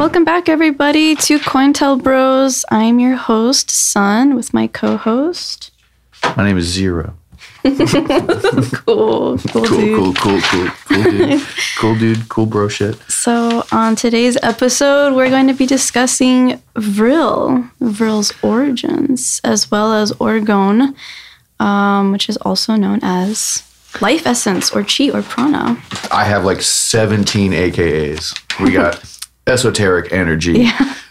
Welcome back, everybody, to Cointel Bros. I'm your host, Sun, with my co-host. My name is Zero. Cool, cool, Cool, dude. cool, cool, cool, cool dude. cool dude, cool bro shit. So, on today's episode, we're going to be discussing Vril, Vril's origins, as well as Orgone, um, which is also known as life essence or chi or prana. I have like 17 AKAs. We got esoteric energy.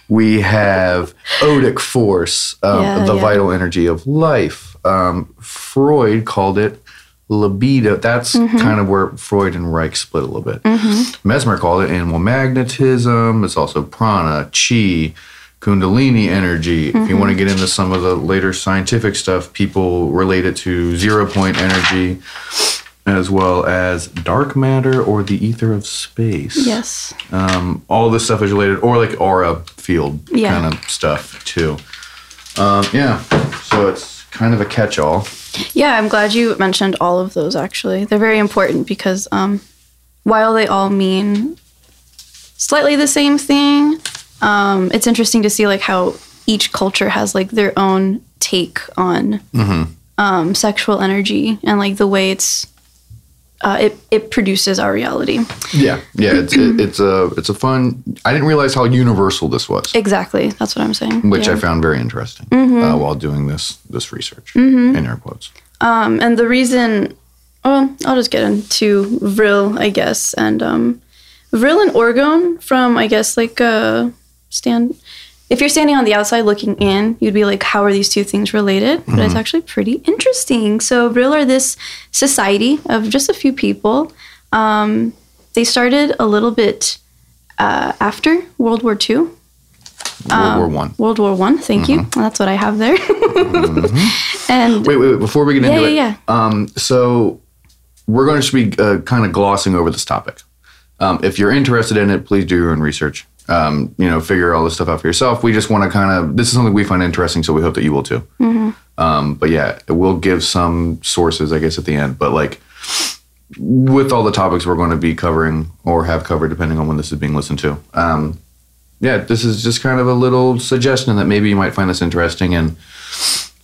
We have odic force, um, Yeah, the yeah. vital energy of life. Um, Freud called it libido. That's Mm-hmm. kind of where Freud and Reich split a little bit. Mesmer called it animal magnetism. It's also prana, chi, kundalini energy. If you Mm-hmm. want to get into some of the later scientific stuff, people relate it to zero point energy as well as dark matter or the ether of space. Yes. Um, all this stuff is related, or like aura field Yeah. kind of stuff too. Um, yeah, so it's kind of a catch all. Yeah, I'm glad you mentioned all of those actually. They're very important because um, while they all mean slightly the same thing, um, it's interesting to see like how each culture has like their own take on um, sexual energy and like the way it's uh, it it produces our reality. Yeah, yeah, it's it, it's a it's a fun. I didn't realize how universal this was, Exactly, that's what I'm saying. which Yeah. I found very interesting uh, while doing this this research in air quotes. Um, and the reason, well, I'll just get into Vril, I guess, and um, Vril and Orgone from, I guess, like uh, stand. If you're standing on the outside looking in, you'd be like, "How are these two things related?" But it's actually pretty interesting. So Vril are this society of just a few people. Um, they started a little bit uh, after World War II. World War One. World War One. Thank you. That's what I have there. and Wait, wait, wait, before we get into Yeah, it, yeah, Um, so we're going to be uh, kind of glossing over this topic. Um, if you're interested in it, please do your own research. Um, you know, figure all this stuff out for yourself. We just want to kind of this is something we find interesting, so we hope that you will too. Um, but yeah, we'll give some sources, I guess, at the end. But like with all the topics we're going to be covering or have covered, depending on when this is being listened to. Um, yeah, this is just kind of a little suggestion that maybe you might find this interesting and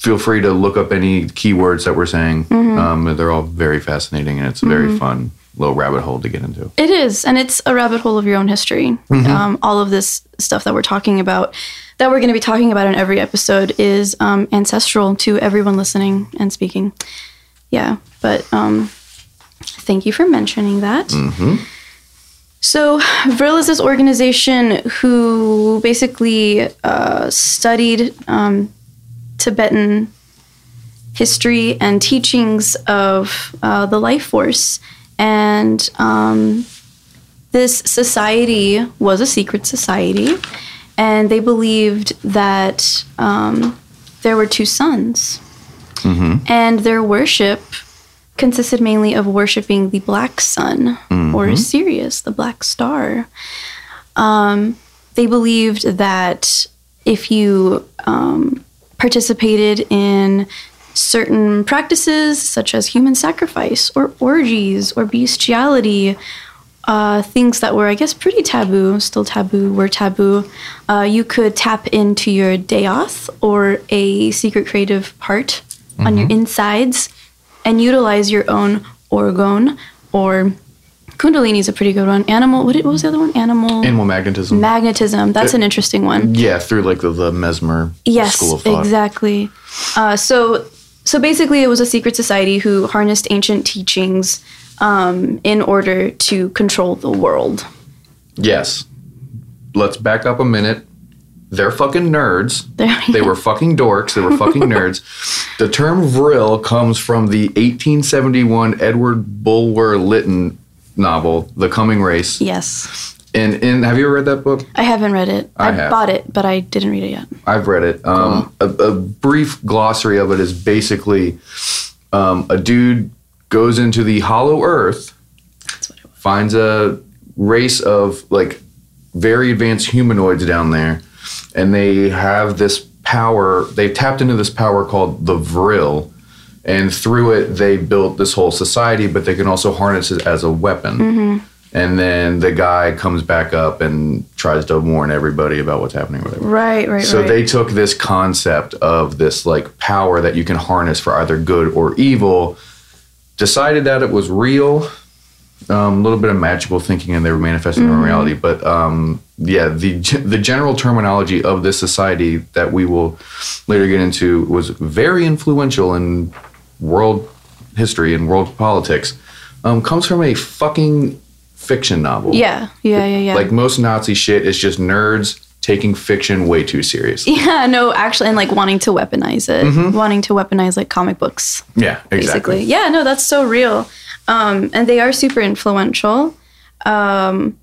feel free to look up any keywords that we're saying. Um, they're all very fascinating and it's a very fun little rabbit hole to get into. It is, and it's a rabbit hole of your own history. Um, all of this stuff that we're talking about, that we're going to be talking about in every episode, is um, ancestral to everyone listening and speaking. Yeah, but um, thank you for mentioning that. So, Vril is this organization who basically uh, studied um, Tibetan history and teachings of uh, the life force. And um, this society was a secret society, and they believed that um, there were two suns. And their worship consisted mainly of worshiping the black sun or Sirius, the black star. Um, they believed that if you um, participated in certain practices such as human sacrifice or orgies or bestiality, uh, things that were, I guess, pretty taboo, still taboo, were taboo, uh, you could tap into your Daath or a secret creative part on your insides and utilize your own orgone or kundalini is a pretty good one. Animal, what, what was the other one? Animal Animal magnetism. magnetism. That's an interesting one. yeah, through like the, the mesmer Yes, school of thought. exactly. Uh, so, so basically, it was a secret society who harnessed ancient teachings um, in order to control the world. Yes. Let's back up a minute. They're fucking nerds. They were fucking dorks. They were fucking nerds. The term vril comes from the 1871 Edward Bulwer Lytton novel, The Coming Race. Yes, And, and have you ever read that book? I haven't read it. I I, bought it, but I didn't read it yet. I've read it. Um, a, a brief glossary of it is basically um, a dude goes into the hollow earth, That's what it was. finds a race of like very advanced humanoids down there, and they have this power. They've tapped into this power called the Vril, and through it they built this whole society. But they can also harness it as a weapon. and then the guy comes back up and tries to warn everybody about what's happening with it. Right, right, So right. they took this concept of this like power that you can harness for either good or evil, decided that it was real, um, a little bit of magical thinking, and they were manifesting Mm-hmm. in reality. But um, yeah, the the general terminology of this society that we will later get into was very influential in world history and world politics. Um, comes from a fucking fiction novel. yeah, yeah, yeah, yeah. Like most Nazi shit is just nerds taking fiction way too seriously. yeah, no, actually, and like wanting to weaponize it, wanting to weaponize like comic books. Yeah, basically. exactly. Yeah, no, that's so real. Um, and they are super influential. Um,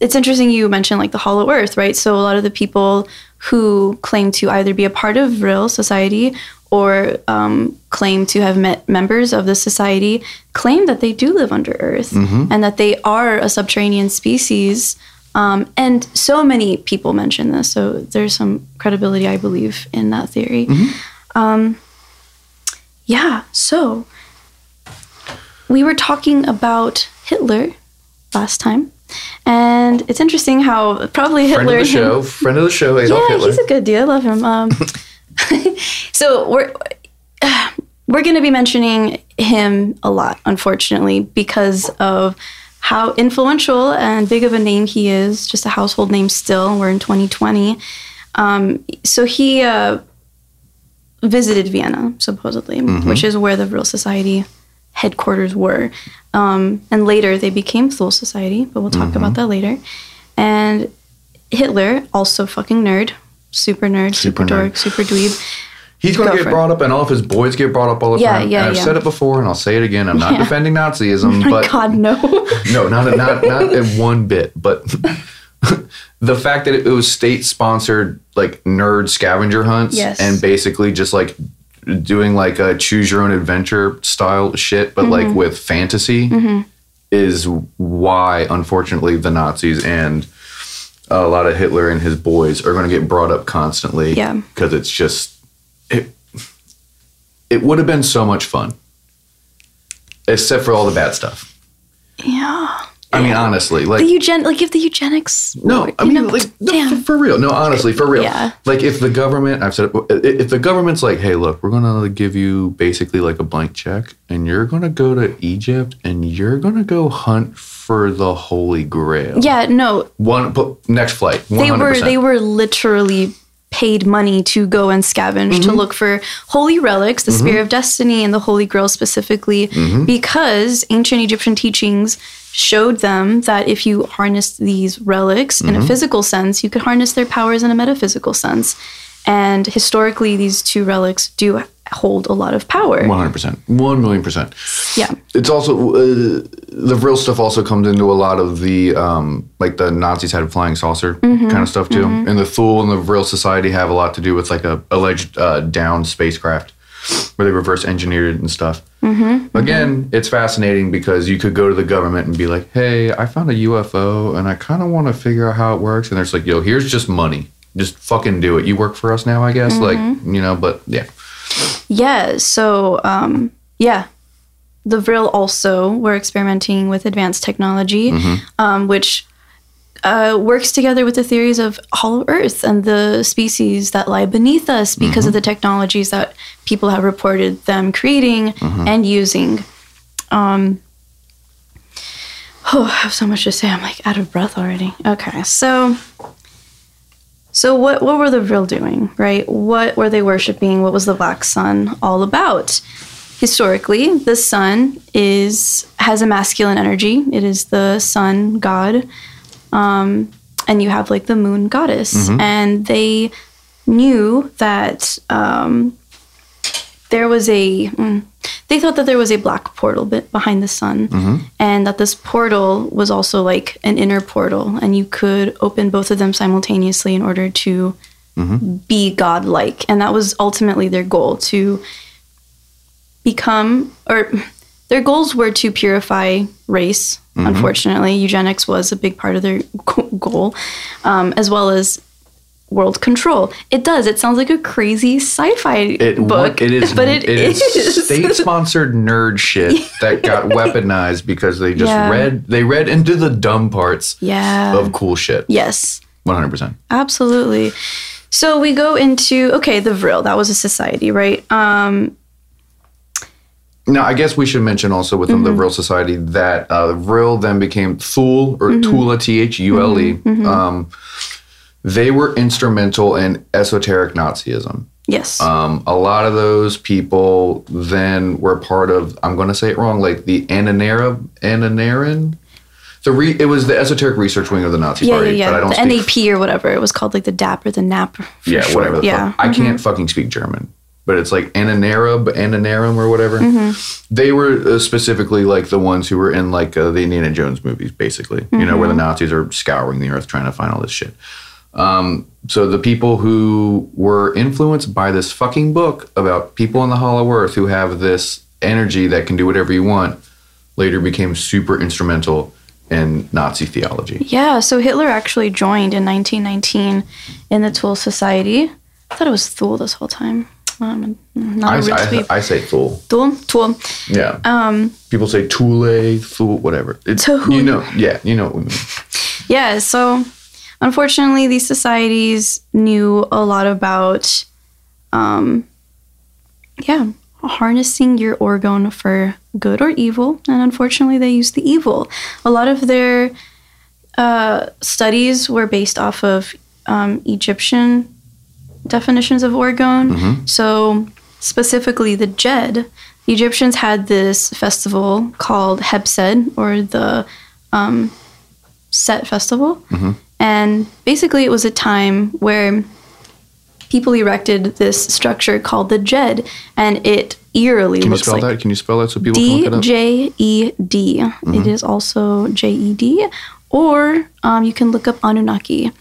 it's interesting you mentioned like the Hollow Earth, right? So a lot of the people who claim to either be a part of Vril society or um, claim to have met members of the society claim that they do live under Earth and that they are a subterranean species. Um, and so many people mention this, so there's some credibility, I believe, in that theory. Um, yeah, so we were talking about Hitler last time, and it's interesting how probably Hitler. Friend of the show, friend of the show, Adolf yeah, Hitler. he's a good dude. I love him. Um, so we're we're going to be mentioning him a lot, unfortunately, because of how influential and big of a name he is. Just a household name still. We're in 2020. Um, so he uh, visited Vienna, supposedly, which is where the Vril Society headquarters were. Um, and later they became Thule Society, but we'll talk about that later. And Hitler, also fucking nerd, super nerd, super, Super nerd. dork, super dweeb. He's going to get brought up, and all of his boys get brought up all the Yeah, time. yeah, and I've yeah. said it before, and I'll say it again. I'm not Yeah. defending Nazism, but God, no. no, not not not in one bit. But the fact that it was state-sponsored, like nerd scavenger hunts, Yes. and basically just like doing like a choose your own adventure style shit, but Mm-hmm. like with fantasy, is why unfortunately the Nazis and a lot of Hitler and his boys are going to get brought up constantly. Yeah. because it's just it. It would have been so much fun, except for all the bad stuff. yeah. I mean, honestly, like The eugen, like if the eugenics. no, were- I mean, know, like no, for, for real. No, honestly, for real. Yeah. Like if the government, I've said, if the government's like, hey, look, we're gonna give you basically like a blank check, and you're gonna go to Egypt, and you're gonna go hunt for the Holy Grail. yeah, no, One but next flight. 100%. they were they were literally paid money to go and scavenge Mm-hmm. to look for holy relics the spear of destiny and the holy grail specifically Mm-hmm. because ancient egyptian teachings showed them that if you harnessed these relics Mm-hmm. in a physical sense you could harness their powers in a metaphysical sense and historically these two relics do hold a lot of power One hundred percent, one million percent. yeah It's also uh, the Vril stuff. Also comes into a lot of the um, like the Nazis had a flying saucer kind of stuff too, and the Thule and the Vril society have a lot to do with like a alleged uh, down spacecraft where they reverse engineered it and stuff. Again, it's fascinating because you could go to the government and be like, "Hey, I found a UFO and I kind of want to figure out how it works," and there's like, "Yo, here's just money." Just fucking do it. You work for us now, I guess. Like, you know, but yeah. Yeah, so um, yeah, the Vril also were experimenting with advanced technology, um, which uh, works together with the theories of Hollow Earth and the species that lie beneath us because of the technologies that people have reported them creating and using. Um, oh, I have so much to say. I'm like out of breath already. Okay, so. So what what were the Vril doing, right? What were they worshiping? What was the black sun all about? Historically, the sun is has a masculine energy. It is the sun god, um, and you have like the moon goddess, and they knew that um, there was a. mm, they thought that there was a black portal bit behind the sun, and that this portal was also like an inner portal, and you could open both of them simultaneously in order to be godlike, and that was ultimately their goal to become or their goals were to purify race. Unfortunately, eugenics was a big part of their goal, um, as well as world control. It does. It sounds like a crazy sci-fi It book. It is. but it is. state-sponsored nerd shit that got weaponized because they just Yeah. read. They read into the dumb parts yeah. of cool shit. yes. One hundred percent. Absolutely. So we go into okay, the Vril. That was a society, right? Um, Now, I guess we should mention also within Mm-hmm. the Vril Society that uh, Vril then became Thule or Mm-hmm. Tula, T H U L E. They were instrumental in esoteric Nazism. yes. Um, a lot of those people then were part of, I'm going to say it wrong, like the Ananera, Ananaran? The re, it was the esoteric research wing of the Nazi yeah, Party. yeah, But I yeah. don't The NAP or whatever. It was called like the DAP or the NAP. Yeah, short. whatever yeah. fuck. I can't fucking speak German, but it's like Ananera, Ananarum or whatever. Mm-hmm. They were uh, specifically like the ones who were in like uh, the Indiana Jones movies, basically. You know, where Mm-hmm. the Nazis are scouring the earth trying to find all this shit. Um, so the people who were influenced by this fucking book about people in the Hollow Earth who have this energy that can do whatever you want, later became super instrumental in Nazi theology. Yeah, so Hitler actually joined in 1919 in the Thule Society. I thought it was Thule this whole time. Um, not I, a real I, tweet. I say Thule. Thule, Thule. Yeah. Um, People say Thule, Thule, whatever. It's, Thule. you know, yeah, you know what we mean. Yeah, so unfortunately, these societies knew a lot about, um, yeah, harnessing your orgone for good or evil, and unfortunately, they used the evil. A lot of their uh, studies were based off of um, Egyptian definitions of orgone. So, specifically, the Jed. The Egyptians had this festival called Heb Sed, or the um, Set Festival. And basically, it was a time where people erected this structure called the Jed, and it eerily Can you looks spell like that? Can you spell that so people can look it up? J E D. It is also J E D, or um, you can look up Anunnaki,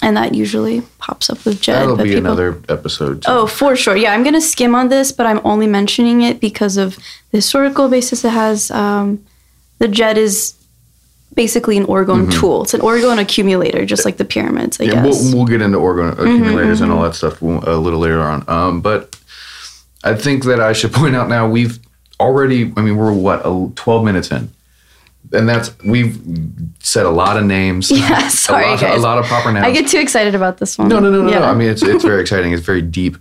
and that usually pops up with Jed. That'll but be people- another episode. Too. Oh, for sure. Yeah, I'm gonna skim on this, but I'm only mentioning it because of the historical basis it has. Um, the Jed is basically an orgone tool. It's an orgone accumulator, just like the pyramids, I Mm-hmm. yeah, guess. we'll, we'll get into orgone accumulators and all mm-hmm. that stuff a little later on. Um, but I think that I should point out now we've already. I mean, we're what a, twelve minutes in, and that's we've said a lot of names. Yeah, sorry, a lot, guys. A lot of proper nouns. I get too excited about this one. No, no, no, no, Yeah. no. I mean, it's it's very exciting. It's very deep.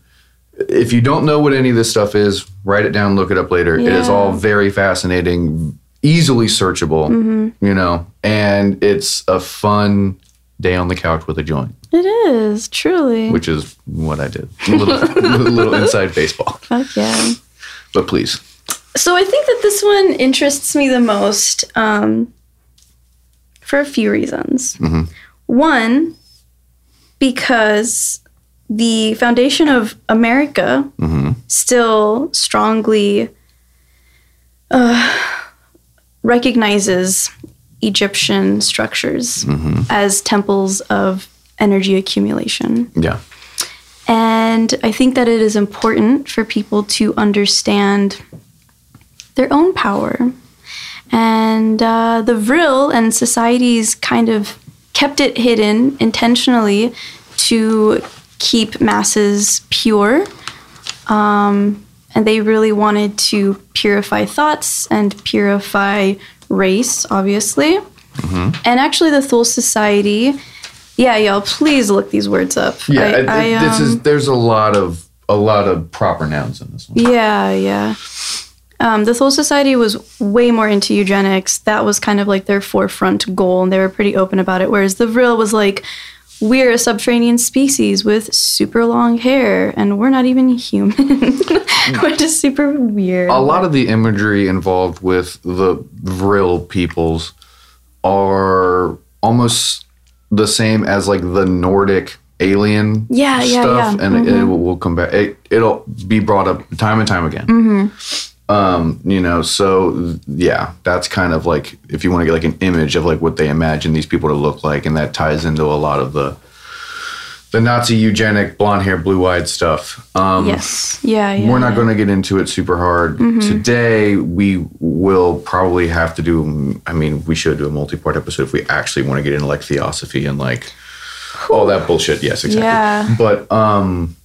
If you don't know what any of this stuff is, write it down, look it up later. It is all very fascinating, easily searchable, Mm-hmm. you know, and it's a fun day on the couch with a joint, it is truly. which is what I did. A little, little inside baseball. Fuck yeah. But please, So I think that this one interests me the most um, for a few reasons. One, because the foundation of America still strongly recognizes Egyptian structures as temples of energy accumulation. yeah. And I think that it is important for people to understand their own power. And uh, the Vril and societies kind of kept it hidden intentionally to keep masses pure. Um, and they really wanted to purify thoughts and purify race, obviously. And actually, the Thule Society, yeah, y'all, please look these words up. Yeah. I- it- I, this um, is, there's a lot of, a lot of proper nouns in this one. Yeah, yeah. Um, the Thule Society was way more into eugenics. That was kind of like their forefront goal, and they were pretty open about it. Whereas the Vril was like, we're a subterranean species with super long hair, and we're not even human. we're just super weird. a lot of the imagery involved with the Vril peoples are almost the same as like the Nordic alien Yeah, yeah, stuff, yeah. Mm-hmm. and it, it will, will come back. It, it'll be brought up time and time again. Mm-hmm. Um, you know, so yeah, that's kind of like if you want to get like an image of like what they imagine these people to look like, and that ties into a lot of the the Nazi eugenic blonde hair, blue eyed stuff. Um, yes. Yeah, yeah. we're not yeah. Mm-hmm. going to get into it super hard today. We will probably have to do. I mean, we should do a multi-part episode if we actually want to get into like theosophy and like all that bullshit. Yes, exactly. Yeah. But um,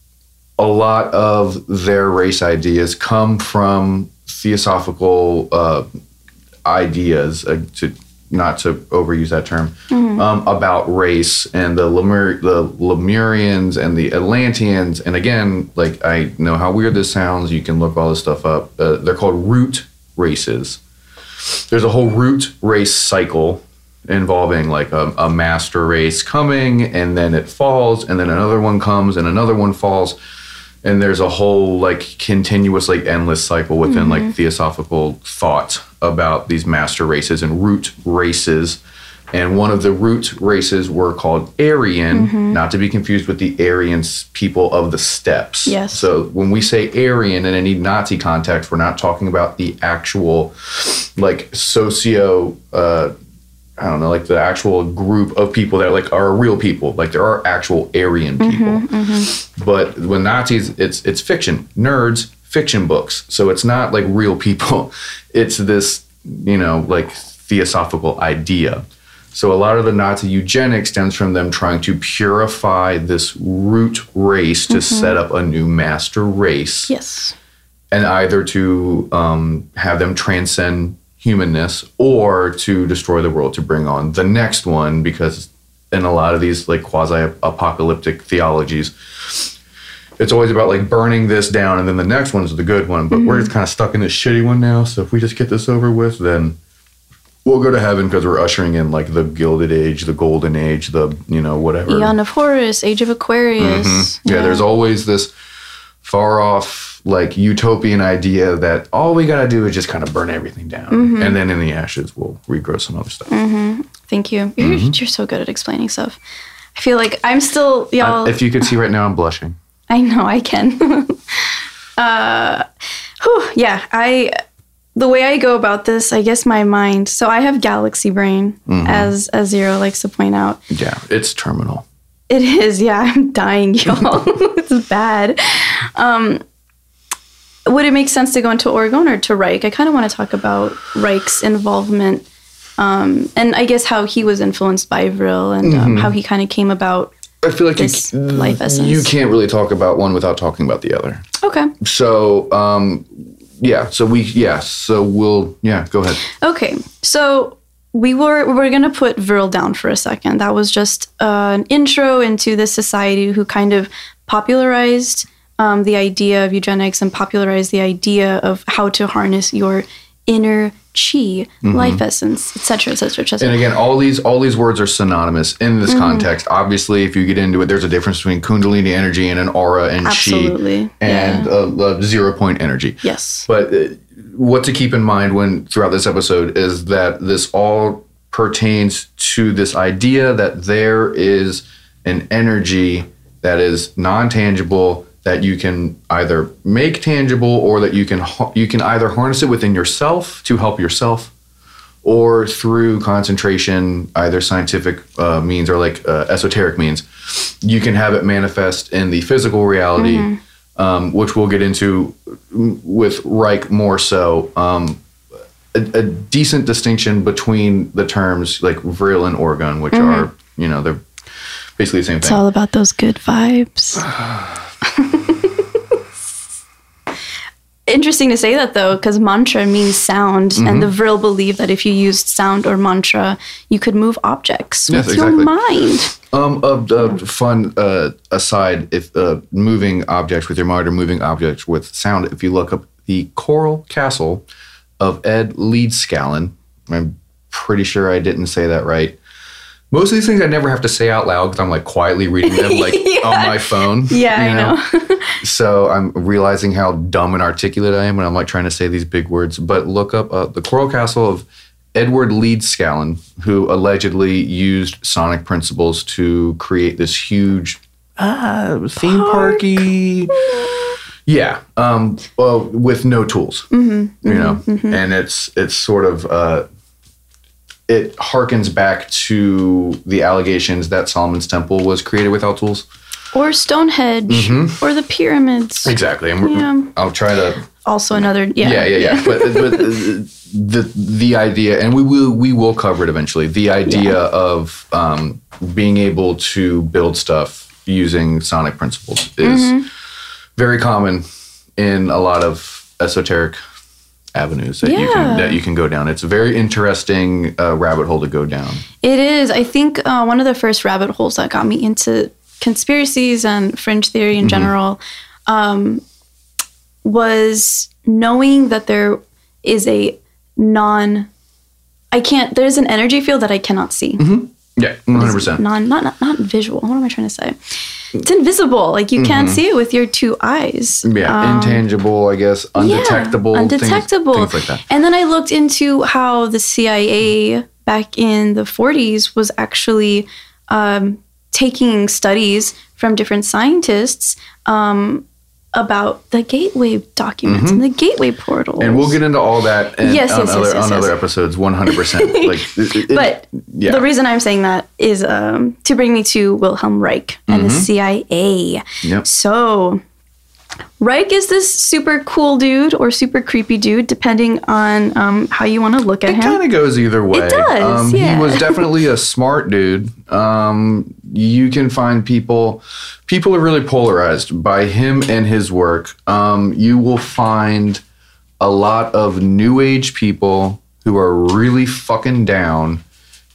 a lot of their race ideas come from theosophical uh, ideas, uh, to not to overuse that term, um, about race and the Lemur- the Lemurians and the Atlanteans. And again, like I know how weird this sounds. You can look all this stuff up. Uh, they're called root races. There's a whole root race cycle involving like a, a master race coming and then it falls and then another one comes and another one falls and there's a whole like continuous like endless cycle within like theosophical thought about these master races and root races and one of the root races were called Aryan, not to be confused with the Aryan people of the steppes. Yes. So when we say Aryan in any Nazi context, we're not talking about the actual like socio uh I don't know, like the actual group of people that like are real people. Like there are actual Aryan mm-hmm, people. Mm-hmm. But with Nazis, it's it's fiction. Nerds, fiction books. So it's not like real people. It's this, you know, like theosophical idea. So a lot of the Nazi eugenics stems from them trying to purify this root race to mm-hmm. set up a new master race Yes. and either to um, have them transcend humanness or to destroy the world to bring on the next one because in a lot of these like quasi apocalyptic theologies it's always about like burning this down and then the next one's the good one. But we're mm-hmm. just kind of stuck in this shitty one now. So if we just get this over with then we'll go to heaven because we're ushering in like the gilded age the golden age the you know whatever. Eon of Horus, Age of Aquarius. Mm-hmm. yeah, there's always this far off like utopian idea that all we gotta do is just kind of burn everything down Mm-hmm. and then in the ashes we'll regrow some other stuff Thank you. You're, Mm-hmm. you're so good at explaining stuff. I feel like I'm still y'all. Uh, if you could see right now i'm blushing I know I can. uh, whew, yeah, I. The way I go about this, I guess my mind. So I have galaxy brain, Mm-hmm. as as Zero likes to point out. yeah it's terminal It is, yeah. I'm dying, y'all. it's bad. Um, would it make sense to go into Orgone or to Reich? I kind of want to talk about Reich's involvement, um, and I guess how he was influenced by Vril and um, how he kind of came about. i feel like This you, life essence. you can't really talk about one without talking about the other Okay. so um yeah so we yeah so we'll yeah go ahead Okay, so we were we were gonna put Vril down for a second. That was just uh, an intro into this society who kind of popularized um, the idea of eugenics and popularized the idea of how to harness your inner chi, life essence, etc., etc., Mm-hmm. And again, all these all these words are synonymous in this context. Obviously, if you get into it, there's a difference between Kundalini energy and an aura and Absolutely, chi and uh, uh, zero point energy. Yes. But uh, what to keep in mind when throughout this episode is that this all pertains to this idea that there is an energy that is non-tangible that you can either make tangible or that you can you can either harness it within yourself to help yourself or through concentration either scientific uh, means or like uh, esoteric means you can have it manifest in the physical reality um, which we'll get into with Reich more so. Um, a, a decent distinction between the terms like Vril and Orgon, which are you know they're basically the same It's thing. all about those good vibes. Interesting to say that though, because mantra means sound, Mm-hmm. and the Vril believed that if you used sound or mantra, you could move objects Yes, with your mind. Um, a, a fun uh, aside: if uh, moving objects with your mind or moving objects with sound, if you look up the Coral Castle of Ed Leedscallen, I'm pretty sure I didn't say that right. Most of these things I never have to say out loud because I'm like quietly reading them like on my phone. Yeah, you I know. So I'm realizing how dumb and articulate I am when I'm like trying to say these big words. But look up uh, the Coral Castle of Edward Leedscallen, who allegedly used sonic principles to create this huge uh, theme parky. Yeah, um, well, with no tools, mm-hmm, you know, and it's it's sort of uh, it harkens back to the allegations that Solomon's Temple was created without tools. Or Stonehenge, or the pyramids. Exactly, and we're- Yeah. I'll try to Also another, yeah. yeah, yeah, yeah. but but uh, the the idea, and we will we will cover it eventually. The idea of um, being able to build stuff using sonic principles is Mm-hmm. very common in a lot of esoteric avenues that you can that you can go down. It's a very interesting uh, rabbit hole to go down. It is. I think uh, one of the first rabbit holes that got me into conspiracies and fringe theory in general um, was knowing that there is a non. I can't. There's an energy field that I cannot see. Yeah, one hundred percent. Non, not, not not visual. What am I trying to say? It's invisible. Like you can't see it with your two eyes. Yeah, intangible, I guess, undetectable, Yeah, things- undetectable. things, like that. And then I looked into how the CIA back in the 40s was actually um, taking studies from different scientists um, about the gateway documents and the gateway portals. Mm-hmm. And we'll get into all that in, Yes, on, yes, other, yes, on other episodes, one hundred percent. Like, it- it- but yeah. the reason I'm saying that is um, to bring me to Wilhelm Reich and the CIA. Mm-hmm. Yep. So, Reich is this super cool dude or super creepy dude, depending on um, how you want to look at It him. It kind of goes either way. It does, Um, yeah. He was definitely a smart dude. Um, you can find people. People are really polarized by him and his work. Um, you will find a lot of new age people who are really fucking down,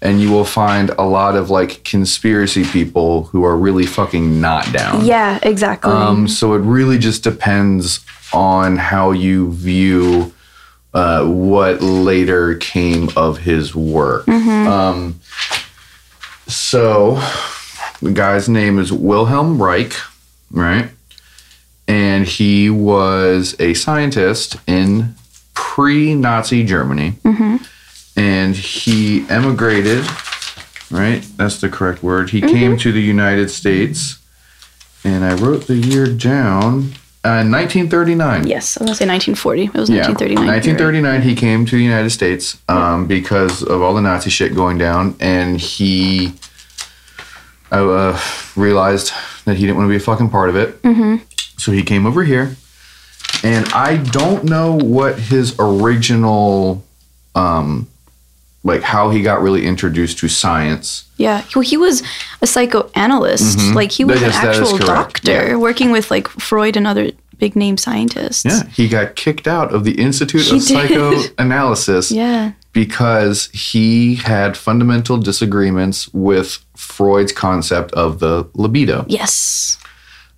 and you will find a lot of like conspiracy people who are really fucking not down. yeah, exactly. Um, so it really just depends on how you view uh, what later came of his work. Um, so the guy's name is Wilhelm Reich, right? And he was a scientist in pre-Nazi Germany, and he emigrated. Right, that's the correct word. He came to the United States and I wrote the year down. Uh, 1939. yes, I was going to say 1940. It was Yeah, 1939. 1939. He came to the United States um, because of all the Nazi shit going down, and he uh, realized that he didn't want to be a fucking part of it. Mm-hmm. So he came over here, and I don't know what his original, um, like how he got really introduced to science. Yeah, well, he was a psychoanalyst. Like he was an actual doctor Yeah. working with like Freud and other big name scientists. Yeah, he got kicked out of the Institute He of did. Psychoanalysis. Yeah. because he had fundamental disagreements with Freud's concept of the libido. Yes.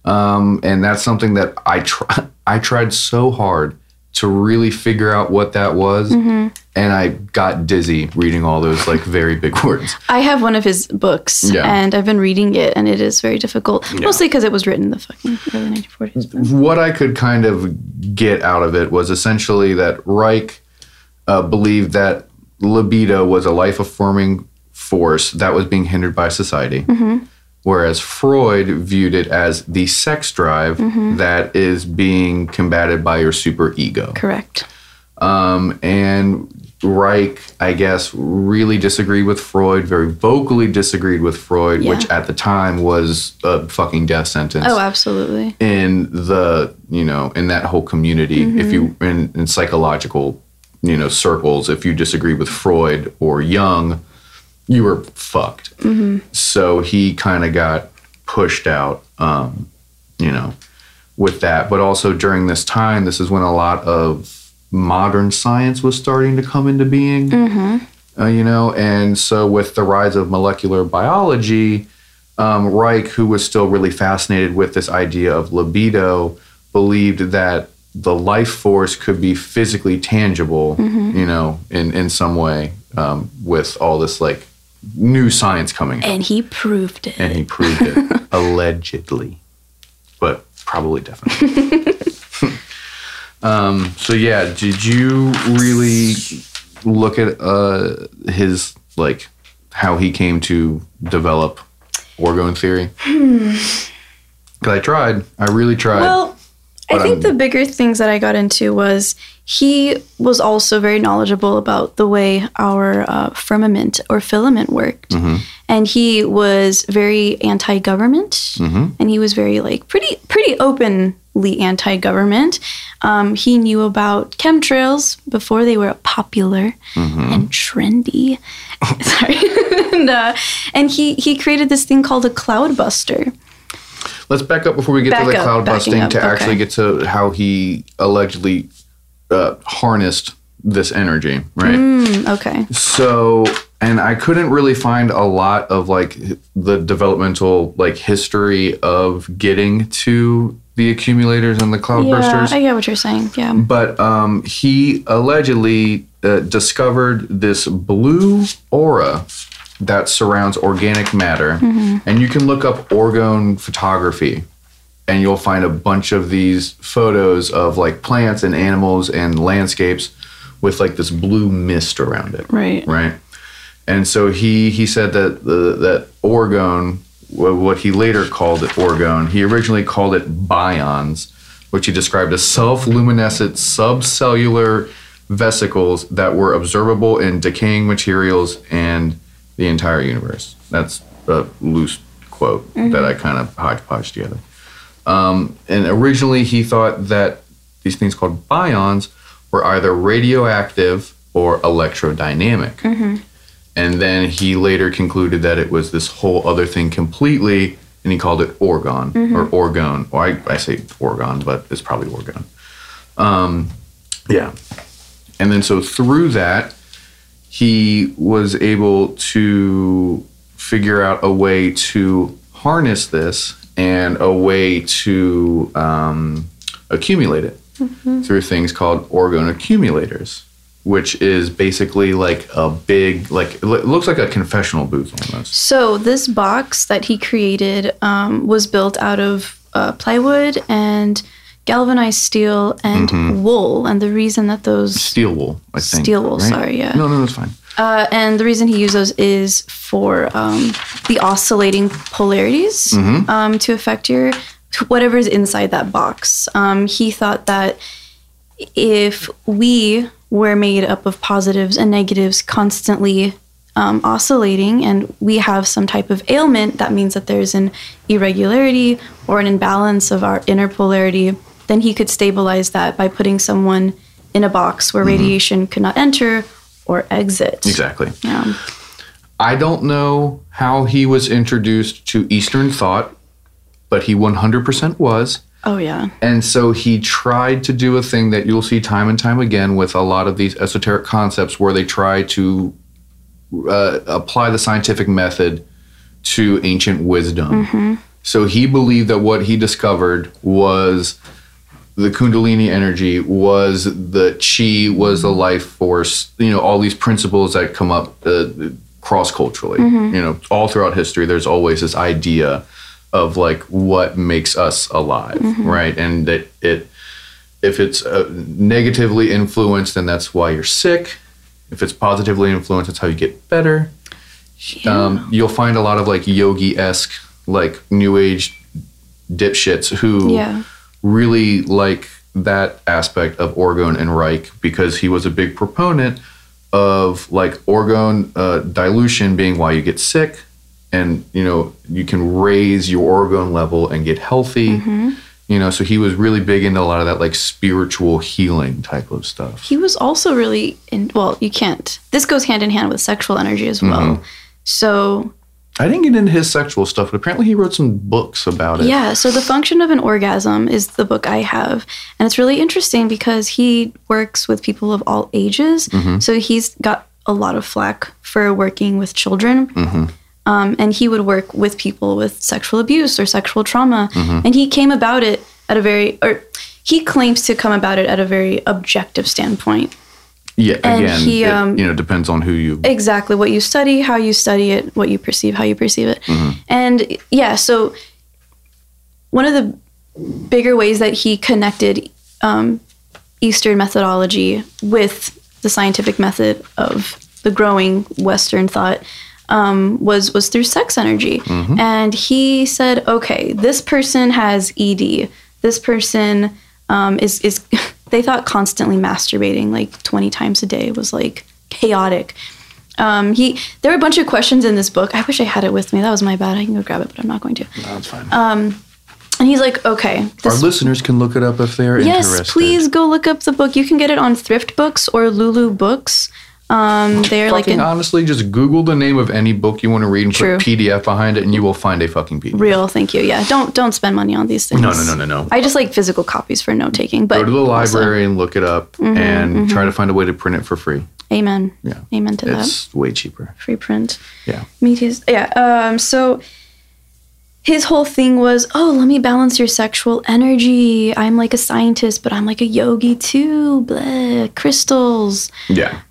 Um, and that's something that I try, I tried so hard to really figure out what that was, Mm-hmm. and I got dizzy reading all those like very big words. I have one of his books Yeah. and I've been reading it and it is very difficult. Mostly because it was written in the fucking early 1940s. But What I could kind of get out of it was essentially that Reich uh, believed that libido was a life affirming force that was being hindered by society. Whereas Freud viewed it as the sex drive that is being combated by your super ego. correct. Um, and Reich, I guess, really disagreed with Freud, very vocally disagreed with Freud, Yeah. which at the time was a fucking death sentence Oh, absolutely. in the you know in that whole community if you in, in psychological you know circles if you disagree with freud or jung you were fucked. So he kind of got pushed out um you know with that. But also during this time this is when a lot of modern science was starting to come into being. Uh, you know and so with the rise of molecular biology um, Reich, who was still really fascinated with this idea of libido, believed that the life force could be physically tangible, you know, in, in some way um, with all this like new science coming. And he proved it. And he proved it, allegedly, but probably definitely. um, so, yeah, did you really look at uh, his, like, how he came to develop orgone theory? Because I tried. I really tried. Well, I think I'm- the bigger things that I got into was he was also very knowledgeable about the way our uh, firmament or filament worked, Mm-hmm. and he was very anti-government, Mm-hmm. and he was very like pretty pretty openly anti-government. Um, he knew about chemtrails before they were popular Mm-hmm. and trendy. Sorry, and uh, and he he created this thing called a cloud buster. Let's back up before we get Back to the up, cloud busting up, to actually get to how he allegedly uh, harnessed this energy, right? Mm, okay. So, and I couldn't really find a lot of like the developmental like history of getting to the accumulators and the cloud Yeah. I get what you're saying. Yeah. but um, he allegedly uh, discovered this blue aura that surrounds organic matter. Mm-hmm. And you can look up orgone photography and you'll find a bunch of these photos of like plants and animals and landscapes with like this blue mist around it Right. right? And so he he said that the that orgone, what he later called it orgone, he originally called it bions, which he described as self-luminescent subcellular vesicles that were observable in decaying materials and the entire universe. That's a loose quote that I kind of hodgepodge together. Um, and originally he thought that these things called bions were either radioactive or electrodynamic. And then he later concluded that it was this whole other thing completely, and he called it orgon or orgone. Or I, I say orgon, but it's probably orgone. Um, yeah. And then so through that, he was able to figure out a way to harness this and a way to um, accumulate it through things called orgone accumulators, which is basically like a big, like it looks like a confessional booth almost. So this box that he created um, was built out of uh, plywood and galvanized steel and Mm-hmm. wool. And the reason that those Steel wool, I think. Steel wool, sorry, yeah. No, no, that's fine. uh, and the reason he used those is for um, the oscillating polarities Mm-hmm. um, to affect your whatever's inside that box. Um, he thought that if we were made up of positives and negatives constantly um, oscillating and we have some type of ailment, that means that there's an irregularity or an imbalance of our inner polarity, then he could stabilize that by putting someone in a box where radiation could not enter or exit. Exactly. Yeah. I don't know how he was introduced to Eastern thought, but he 100% was. Oh, yeah. And so he tried to do a thing that you'll see time and time again with a lot of these esoteric concepts where they try to uh, apply the scientific method to ancient wisdom. So he believed that what he discovered was the kundalini energy was the chi was the life force you know all these principles that come up uh, cross culturally you know all throughout history there's always this idea of like what makes us alive right? And that it if it's uh, negatively influenced then that's why you're sick. If it's positively influenced that's how you get better. Um, you'll find a lot of like yogi-esque like new age dipshits who Yeah. Really like that aspect of Orgone and Reich because he was a big proponent of like orgone uh, dilution being why you get sick and you know you can raise your orgone level and get healthy you know so he was really big into a lot of that like spiritual healing type of stuff He was also really in, well, you can't. This goes hand in hand with sexual energy as well. So, i didn't get into his sexual stuff but apparently he wrote some books about it yeah, so The Function of an Orgasm is the book I have. And it's really interesting because he works with people of all ages. Mm-hmm. So, he's got a lot of flack for working with children. Mm-hmm. Um, and he would work with people with sexual abuse or sexual trauma. Mm-hmm. And he came about it at a very, or he claims to come about it at a very objective standpoint. Yeah And again he, it, um, you know depends on who you exactly what you study, how you study it, what you perceive, how you perceive it. And yeah, so one of the bigger ways that he connected um, Eastern methodology with the scientific method of the growing Western thought um, was was through sex energy. And he said, okay, this person has ED. This person um, is is they thought constantly masturbating like 20 times a day was like chaotic. Um, he there were a bunch of questions in this book. I wish I had it with me. That was my bad. I can go grab it, but I'm not going to. That's fine. And he's like, okay, Our listeners can look it up if they're Yes, interested. please go look up the book. You can get it on Thrift Books or Lulu Books. Um, they're like an honestly, just Google the name of any book you want to read and True. put PDF behind it, and you will find a fucking PDF. real. Thank you. Yeah, don't don't spend money on these things. No, no, no, no, no. I just like physical copies for note taking. But Go to the also- library and look it up, Mm-hmm, and try to find a way to print it for free. amen. Yeah, Amen to that. it's way cheaper. Free print. Yeah. Media's yeah. Um. So his whole thing was, oh, let me balance your sexual energy. I'm like a scientist, but I'm like a yogi too. Blah. Crystals. Yeah.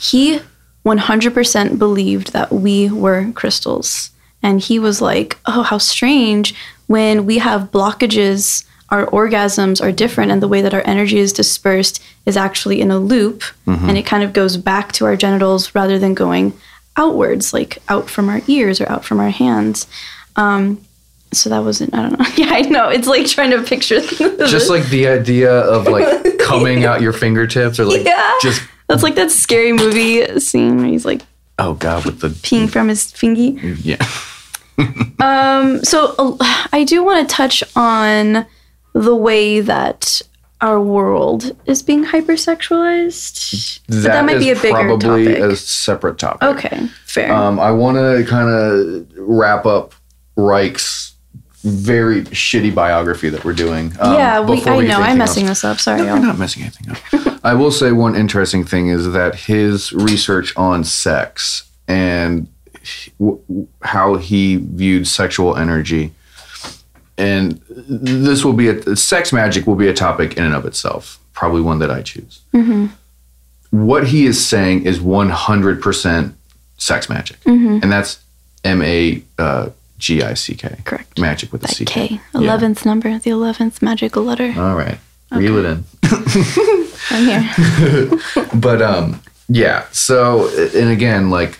He 100% believed that we were crystals. And he was like, oh, how strange. When we have blockages, our orgasms are different, and the way that our energy is dispersed is actually in a loop, and it kind of goes back to our genitals rather than going outwards, like out from our ears or out from our hands. Um, so that wasn't, I don't know. Yeah, I know. It's like trying to picture. Just like the idea of like coming out your fingertips, or like Yeah. just That's like that scary movie scene where he's like oh god, with the peeing from his fingy. yeah. Um, so uh, I do want to touch on the way that our world is being hypersexualized. but that might is be a bigger probably topic. a separate topic. okay, fair. Um, I want to kind of wrap up Reich's very shitty biography that we're doing. um, yeah, we, I get know. I'm messing else. this up. Sorry, We're y'all. not messing anything up. I will say one interesting thing is that his research on sex and w- w- how he viewed sexual energy, and this will be a sex magic will be a topic in and of itself, probably one that I choose. Mm-hmm. What he is saying is 100% sex magic, Mm-hmm. and that's M A uh, G I C K. Correct. Magic with a That C K, K. eleventh number, the eleventh magical letter. All right. Reel it in. I'm here. but um yeah so and again like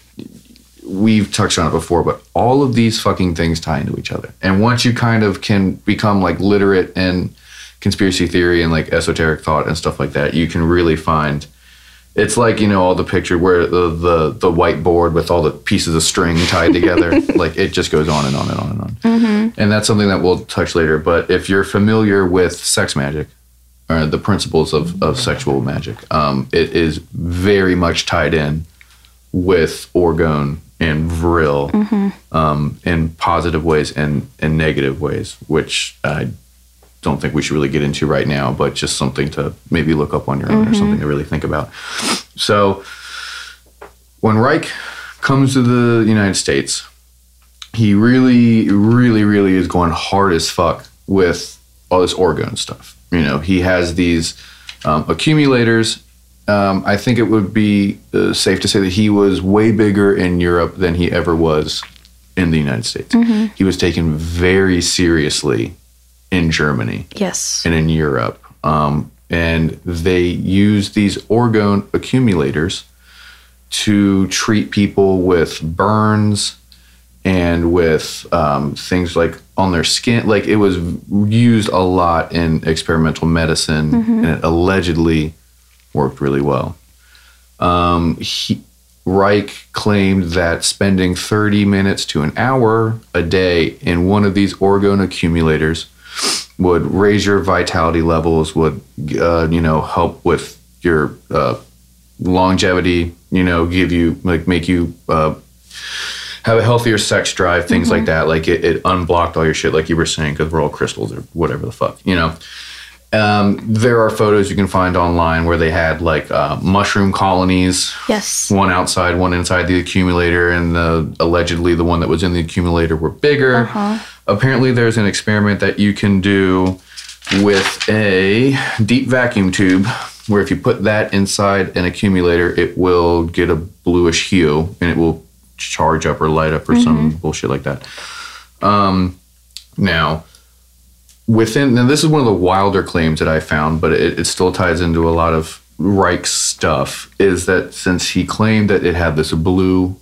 we've touched on it before but all of these fucking things tie into each other and once you kind of can become like literate in conspiracy theory and like esoteric thought and stuff like that you can really find it's like you know all the picture where the the, the whiteboard with all the pieces of string tied together. Like it just goes on and on and on and on. And that's something that we'll touch later. But if you're familiar with sex magic or the principles of, of sexual magic. Um, it is very much tied in with orgone and vril um, in positive ways and in negative ways, which I don't think we should really get into right now, but just something to maybe look up on your own or something to really think about. So when Reich comes to the United States, he really, really, really is going hard as fuck with all this orgone stuff. You know, he has these um, accumulators. Um, I think it would be uh, safe to say that he was way bigger in Europe than he ever was in the United States. He was taken very seriously in Germany Yes. and in Europe. Um, and they use these orgone accumulators to treat people with burns and with um, things like on their skin. Like it was used a lot in experimental medicine, and it allegedly worked really well. Um, he, Reich claimed that spending 30 minutes to an hour a day in one of these orgone accumulators would raise your vitality levels, would uh, you know help with your uh, longevity, you know, give you like make you uh, have a healthier sex drive, things like that. Like it, it unblocked all your shit, like you were saying, because we're all crystals or whatever the fuck, you know. Um, there are photos you can find online where they had like uh, mushroom colonies Yes. one outside, one inside the accumulator, and the, allegedly the one that was in the accumulator were bigger. Apparently, there's an experiment that you can do with a deep vacuum tube, where if you put that inside an accumulator, it will get a bluish hue and it will charge up or light up or some bullshit like that. Um, now, within now this is one of the wilder claims that I found, but it, it still ties into a lot of Reich's stuff. Is that since he claimed that it had this blue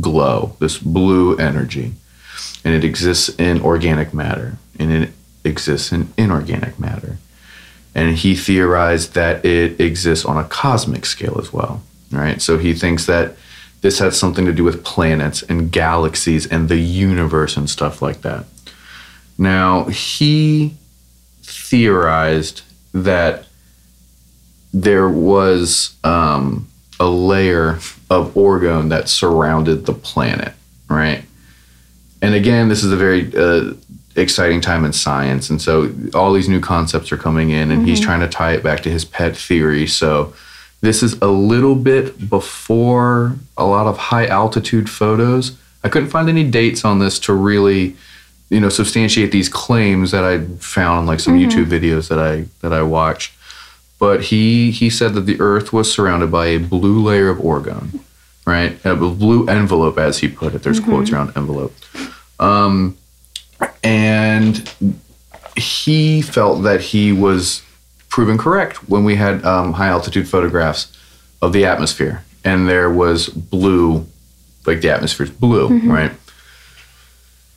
glow, this blue energy, and it exists in organic matter, and it exists in inorganic matter, and he theorized that it exists on a cosmic scale as well. Right, so he thinks that this has something to do with planets and galaxies and the universe and stuff like that. Now he theorized that there was um, a layer of orgone that surrounded the planet, right? And again, this is a very uh, exciting time in science, and so all these new concepts are coming in, and he's trying to tie it back to his pet theory. So this is a little bit before a lot of high altitude photos. I couldn't find any dates on this to really, you know, substantiate these claims that I found in like some YouTube videos that I that I watched. But he he said that the Earth was surrounded by a blue layer of orgone, right? A blue envelope, as he put it. There's quotes around envelope. Um, and he felt that he was proven correct when we had um, high altitude photographs of the atmosphere, and there was blue, like the atmosphere's blue, right?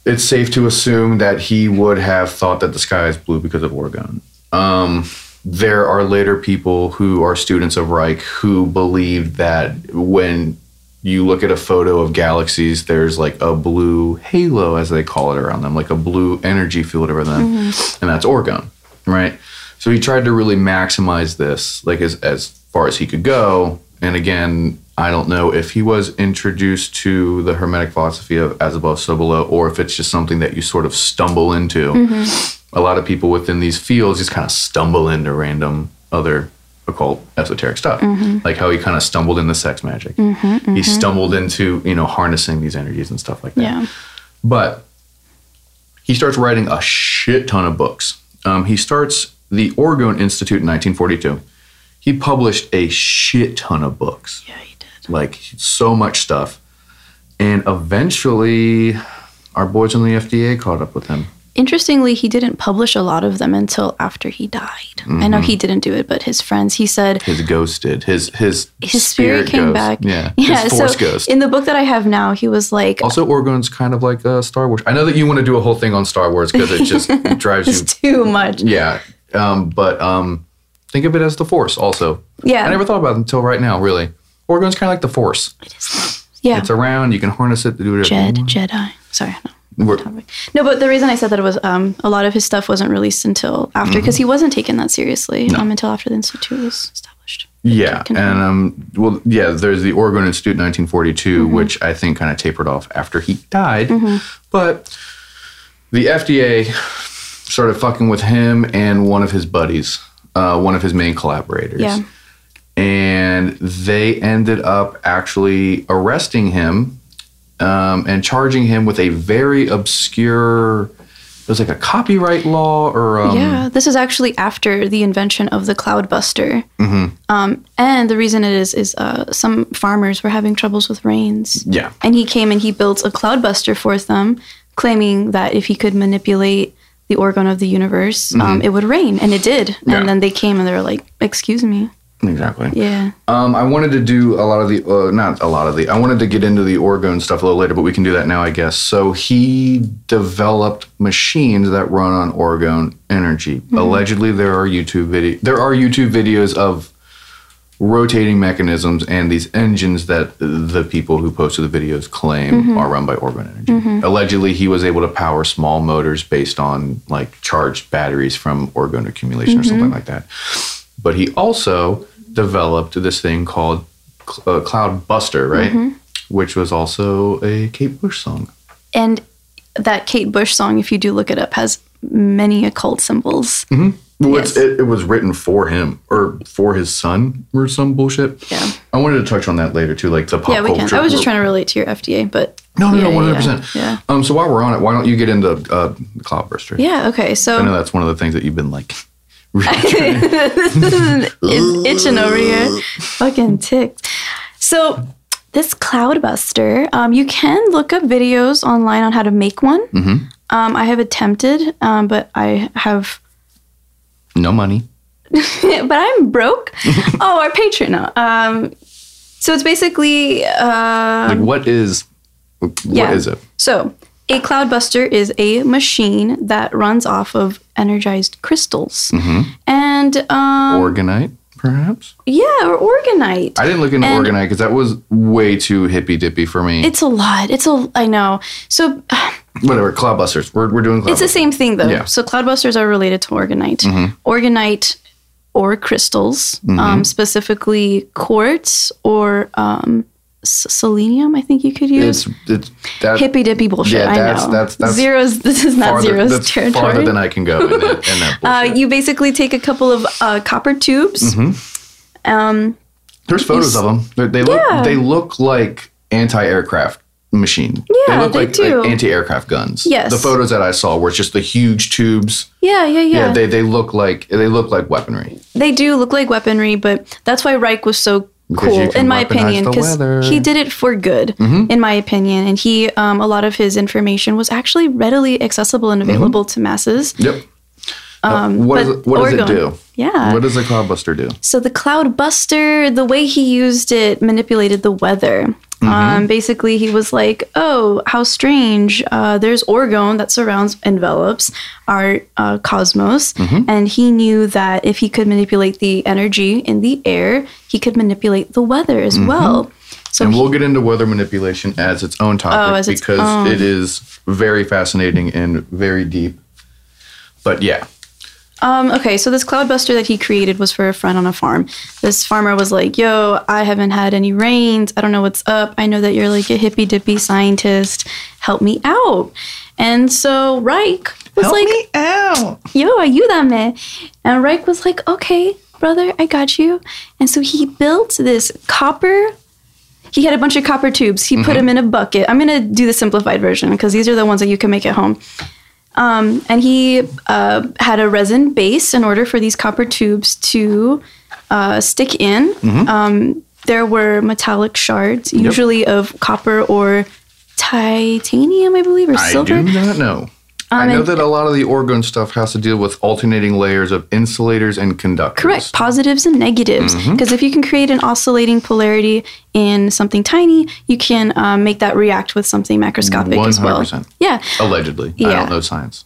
It's safe to assume that he would have thought that the sky is blue because of orgone. Um, there are later people who are students of Reich who believe that when you look at a photo of galaxies, there's like a blue halo, as they call it, around them, like a blue energy field around them, mm-hmm. and that's orgone, right? So he tried to really maximize this, like as as far as he could go. And again, I don't know if he was introduced to the Hermetic philosophy of as above, so below, or if it's just something that you sort of stumble into. Mm-hmm. A lot of people within these fields just kind of stumble into random other occult esoteric stuff mm-hmm. like how he kind of stumbled into sex magic mm-hmm, he mm-hmm. stumbled into you know harnessing these energies and stuff like that Yeah. but he starts writing a shit ton of books. Um, he starts the Orgone Institute in 1942. He published a shit ton of books, Yeah, he did. like so much stuff. And eventually, our boys in the FDA caught up with him. Interestingly, he didn't publish a lot of them until after he died. I know he didn't do it, but his friends, he said His ghost did. His his his spirit, came ghost. back. Yeah, Yeah. his force so ghost. in the book that I have now, he was like, also, Orgone's kind of like uh, Star Wars. I know that you want to do a whole thing on Star Wars because it just drives you too much. Yeah. Um, but um, think of it as the Force also. Yeah. I never thought about it until right now, really. Orgone's kind of like the Force. It is. Yeah. It's around, you can harness it to do whatever. Jed. Jedi. Sorry. No. No, but the reason I said that was um, a lot of his stuff wasn't released until after because he wasn't taken that seriously um, until after the institute was established. Yeah, and um, well, yeah. There's the Orgone Institute, 1942, Mm-hmm. which I think kind of tapered off after he died. But the FDA started fucking with him and one of his buddies, uh, one of his main collaborators. Yeah. and they ended up actually arresting him um, and charging him with a very obscure. It was like a copyright law or um, yeah, this is actually after the invention of the cloudbuster. Mm-hmm. Um, and the reason it is is uh, some farmers were having troubles with rains. yeah, And he came and he built a cloudbuster for them, claiming that if he could manipulate the orgone of the universe, um, it would rain. And it did. Mm-hmm. Yeah. And then they came and they were like, excuse me. Exactly. Yeah. Um, I wanted to do a lot of the, uh, not a lot of the, I wanted to get into the orgone stuff a little later, but we can do that now, I guess. So he developed machines that run on orgone energy. Allegedly, there are YouTube video, there are YouTube videos of rotating mechanisms and these engines that the people who posted the videos claim are run by orgone energy. Allegedly, he was able to power small motors based on like charged batteries from orgone accumulation or something like that. But he also developed this thing called uh, Cloud Buster, right? Which was also a Kate Bush song. And that Kate Bush song, if you do look it up, has many occult symbols. Well, it's, Yes. it, it was written for him or for his son or some bullshit. Yeah. I wanted to touch on that later too, like the pop Yeah, we can. I was just trying to relate to your FDA, but No, no, no, Yeah, one yeah, hundred percent. yeah. Um. So while we're on it, why don't you get into uh, Cloudbuster? yeah, okay. So I know that's one of the things that you've been like. Is itching over here. Fucking ticked. So this Cloudbuster, um, you can look up videos online on how to make one. Mm-hmm. Um, I have attempted, um, but I have, no money. but I'm broke. oh, our patron. No. Um, so it's basically, uh, Like what is? What is yeah. it? So A cloudbuster is a machine that runs off of energized crystals. And um, Orgonite, perhaps. yeah, or orgonite. I didn't look into And- Orgonite because that was way too hippy dippy for me. It's a lot. It's a I know. So Whatever, Cloudbusters. We're, we're doing Cloudbusters. it's the same thing though. Yeah. Mm-hmm. So cloudbusters are related to orgonite. Orgonite or crystals, um, specifically quartz or um, selenium. I think you could use. It's, it's that Hippy dippy bullshit. Yeah, I that's- know. that's- that's zeros. This is not farther, zeros that's territory. farther than I can go in that, in that uh, you basically take a couple of uh, copper tubes. Mm-hmm. Um, There's photos s- of them. They look Yeah. they look like anti-aircraft machine. Yeah, they look they like, do. like anti-aircraft guns. Yes. The photos that I saw were just the huge tubes. yeah, yeah, yeah. Yeah, they, they look like they look like weaponry. They do look like weaponry, but that's why Reich was so cool, in my opinion, because. Mm-hmm. he did it for good, in my opinion. And he, um, a lot of his information was actually readily accessible and available to masses. Yep. Um, what, but does it, what does it do? Yeah. What does a cloudbuster do? So the Cloud Buster, the way he used it manipulated the weather. Mm-hmm. Um, basically, he was like, "Oh, how strange! Uh, there's orgone that surrounds, envelops our uh, cosmos, Mm-hmm. and he knew that if he could manipulate the energy in the air, he could manipulate the weather as well." So Mm-hmm. And he- we'll get into weather manipulation as its own topic Oh, its because own. it is very fascinating and very deep. But yeah, Um, okay, so this cloudbuster that he created was for a friend on a farm. This farmer was like, "Yo, I haven't had any rains. I don't know what's up. I know that you're like a hippy dippy scientist. Help me out." And so Reich was like, Help me out. "Yo, ayúdame." And Reich was like, "Okay, brother, I got you." And so he built this copper. He had a bunch of copper tubes. He put them in a bucket. I'm gonna do the simplified version because these are the ones that you can make at home. Um, and he uh, had a resin base in order for these copper tubes to uh, stick in. Um, there were metallic shards, usually of copper or titanium, I believe, or I silver. I do not know. I know that a lot of the orgone stuff has to deal with alternating layers of insulators and conductors. Correct, positives and negatives. Mm-hmm. Because if you can create an oscillating polarity in something tiny, you can um, make that react with something macroscopic as well. 100%. Yeah, Allegedly. I don't know science.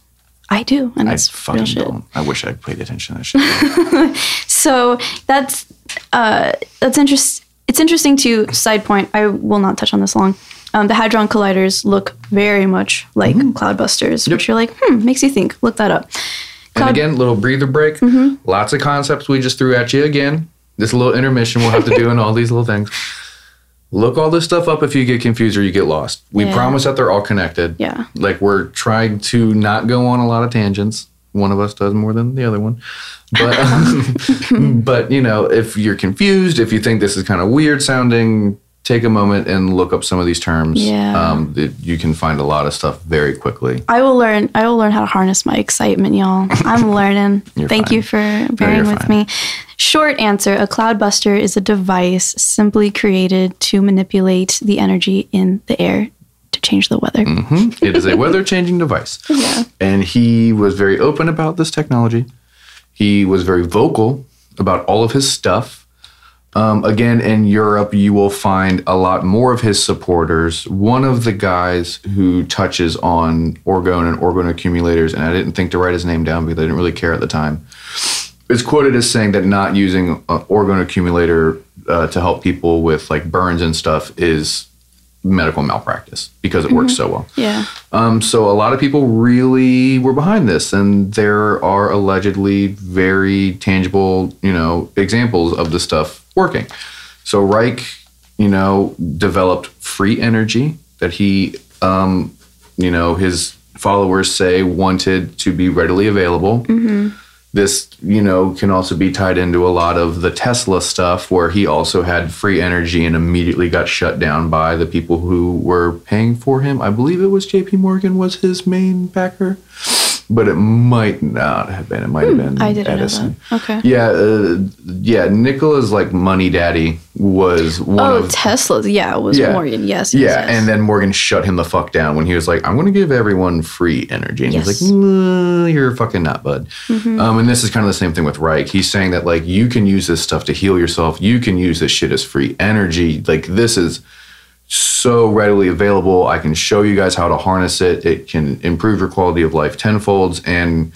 I do, and I that's fucking don't. I wish I paid attention to that shit. So that's uh, that's interest. It's interesting to side point. I will not touch on this long. Um, the hadron colliders look very much like cloudbusters, which you're like, hmm, makes you think. Look that up. and again, little breather break. Mm-hmm. Lots of concepts we just threw at you again. This little intermission we'll have to do and all these little things. Look all this stuff up if you get confused or you get lost. We Yeah. promise that they're all connected. Yeah. Like we're trying to not go on a lot of tangents. One of us does more than the other one. But but you know, if you're confused, if you think this is kind of weird sounding, take a moment and look up some of these terms. Yeah. Um, that you can find a lot of stuff very quickly. I will learn. I will learn how to harness my excitement, y'all. I'm learning. Thank fine. you for bearing you're with fine. me. Short answer: A cloudbuster is a device simply created to manipulate the energy in the air to change the weather. it is a weather changing device. Yeah. And he was very open about this technology. He was very vocal about all of his stuff. Um, again, in Europe, you will find a lot more of his supporters. One of the guys who touches on orgone and orgone accumulators, and I didn't think to write his name down because I didn't really care at the time, is quoted as saying that not using an orgone accumulator uh, to help people with like burns and stuff is medical malpractice because it works so well. Yeah. Um, so a lot of people really were behind this, and there are allegedly very tangible, you know, examples of the stuff working. So Reich, you know, developed free energy that he, um, you know, his followers say wanted to be readily available. This, you know, can also be tied into a lot of the Tesla stuff where he also had free energy and immediately got shut down by the people who were paying for him. I believe it was JP Morgan was his main backer, but it might not have been. It might have been Hmm, I didn't Edison. know that. Okay. Yeah, uh, yeah. Nikola's like money daddy was one Oh, of Tesla's. Yeah, it was Yeah. Morgan. Yes. yes, yeah, yes. and then Morgan shut him the fuck down when he was like, "I'm going to give everyone free energy," and Yes. he's like, "Mm, "You're fucking not, bud." Um, and this is kind of the same thing with Reich. He's saying that like you can use this stuff to heal yourself. You can use this shit as free energy. Like this is so readily available. I can show you guys how to harness it. It can improve your quality of life tenfolds. And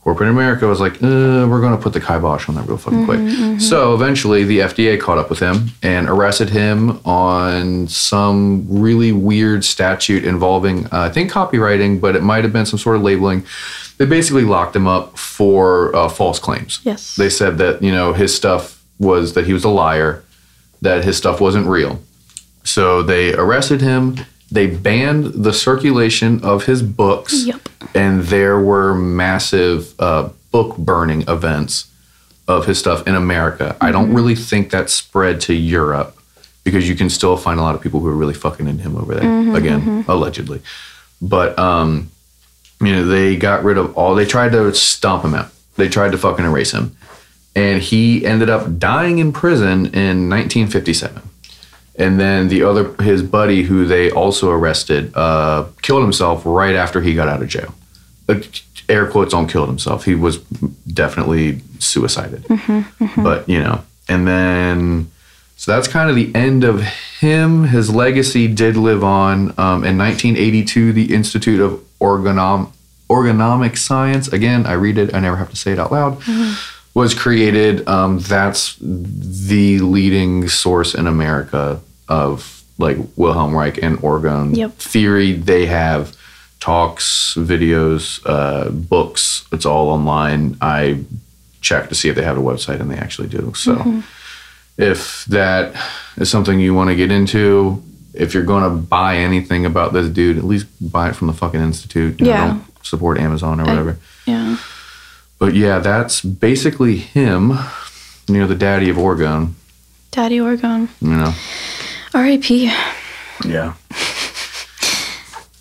corporate America was like, uh, we're going to put the kibosh on that real fucking quick. So eventually the FDA caught up with him and arrested him on some really weird statute involving, uh, I think, copywriting, but it might have been some sort of labeling. They basically locked him up for uh, false claims. Yes. They said that, you know, his stuff was that he was a liar, that his stuff wasn't real. So they arrested him. They banned the circulation of his books. Yep. And there were massive uh, book burning events of his stuff in America. I don't really think that spread to Europe because you can still find a lot of people who are really fucking into him over there. Again, allegedly. But um, you know, they got rid of all. They tried to stomp him out. They tried to fucking erase him, and he ended up dying in prison in 1957. And then the other, his buddy, who they also arrested, uh, killed himself right after he got out of jail. Uh, air quotes on killed himself. He was definitely suicided. But you know, and then so that's kind of the end of him. His legacy did live on. Um, in 1982, the Institute of Organom- Orgonomic Science, again, I read it, I never have to say it out loud, was created. Um, that's the leading source in America of like Wilhelm Reich and orgone Yep. theory. They have talks, videos, uh, books. It's all online. I check to see if they have a website, and they actually do. So if that is something you want to get into, if you're going to buy anything about this dude, at least buy it from the fucking institute. You know, Yeah. don't support Amazon or whatever. Yeah. But yeah, that's basically him. You know, the daddy of Orgone. Daddy Orgone. You know. R.I.P. Yeah.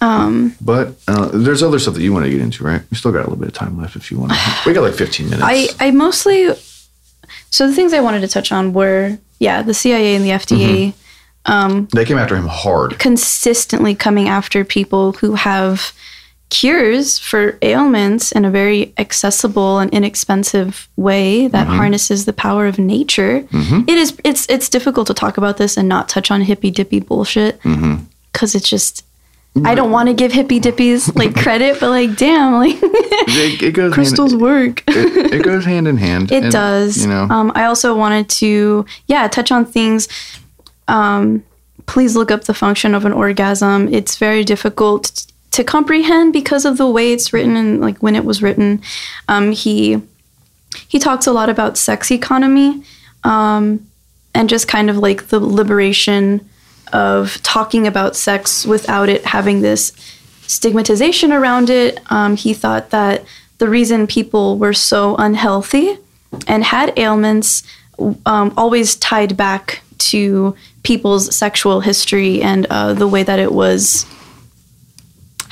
Um. But uh, there's other stuff that you want to get into, right? We still got a little bit of time left if you want. to. We got like 15 minutes. I, I mostly so the things I wanted to touch on were yeah the CIA and the FDA they came after him hard. consistently coming after people who have cures for ailments in a very accessible and inexpensive way that harnesses the power of nature. It is it's it's difficult to talk about this and not touch on hippy dippy bullshit because it's just. I don't want to give hippy dippies like credit, but like, damn, like It, it goes crystals Hand, work. it, it goes hand in hand. It And, does. You know. Um, I also wanted to, yeah, touch on things. Um, please look up the function of an orgasm. It's very difficult to comprehend because of the way it's written and like when it was written. Um, he he talks a lot about sex economy um, and just kind of like the liberation of talking about sex without it having this stigmatization around it. Um, he thought that the reason people were so unhealthy and had ailments um, always tied back to people's sexual history and uh, the way that it was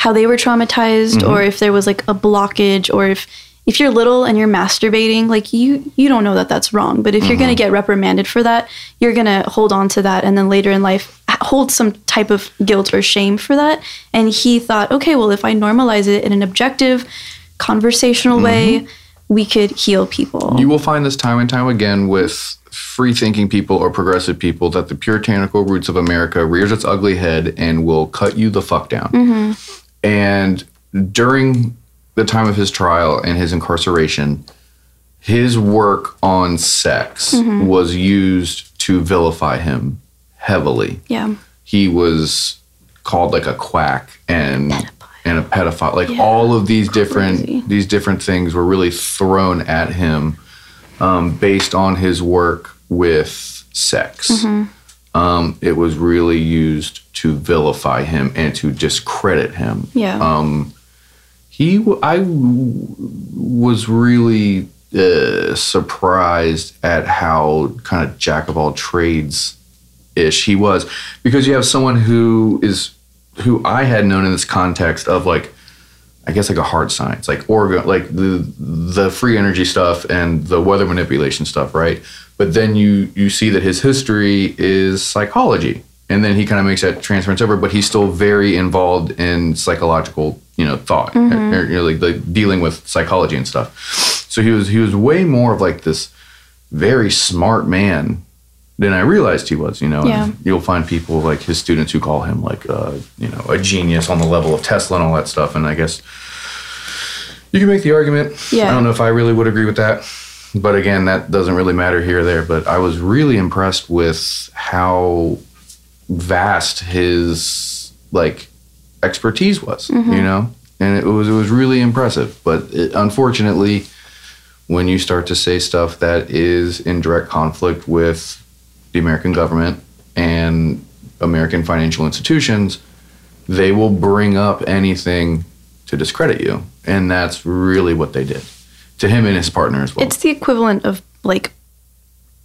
how they were traumatized or mm-hmm. if there was like a blockage or if if you're little and you're masturbating like you you don't know that that's wrong. But if you're going to mm-hmm. get reprimanded for that you're going to hold on to that and then later in life hold some type of guilt or shame for that. And he thought okay well if i normalize it in an objective conversational mm-hmm. way we could heal people. You will find this time and time again with free thinking people or progressive people that the puritanical roots of America rears its ugly head and will cut you the fuck down. And during the time of his trial and his incarceration, his work on sex was used to vilify him heavily. yeah He was called like a quack and and a pedophile. Like all of these different these different things were really thrown at him um, based on his work with sex. Mm-hmm. Um, it was really used to vilify him and to discredit him. yeah Um, he, I was really uh, surprised at how kind of jack of all trades ish he was, because you have someone who is who I had known in this context of like, I guess like a hard science, like orgone, like the the free energy stuff and the weather manipulation stuff, right? But then you you see that his history is psychology, and then he kind of makes that transference over, but he's still very involved in psychological, you know, thought, or, you know, like, like dealing with psychology and stuff. So he was he was way more of like this very smart man than I realized he was. You know, Yeah. and you'll find people like his students who call him like uh, you know a genius on the level of Tesla and all that stuff. And I guess you can make the argument. Yeah. I don't know if I really would agree with that. But again, that doesn't really matter here or there. But I was really impressed with how vast his like expertise was, you mm-hmm. know, and it was it was really impressive. But it, unfortunately, when you start to say stuff that is in direct conflict with the American government and American financial institutions, they will bring up anything to discredit you, and that's really what they did to him and his partner as well. It's the equivalent of like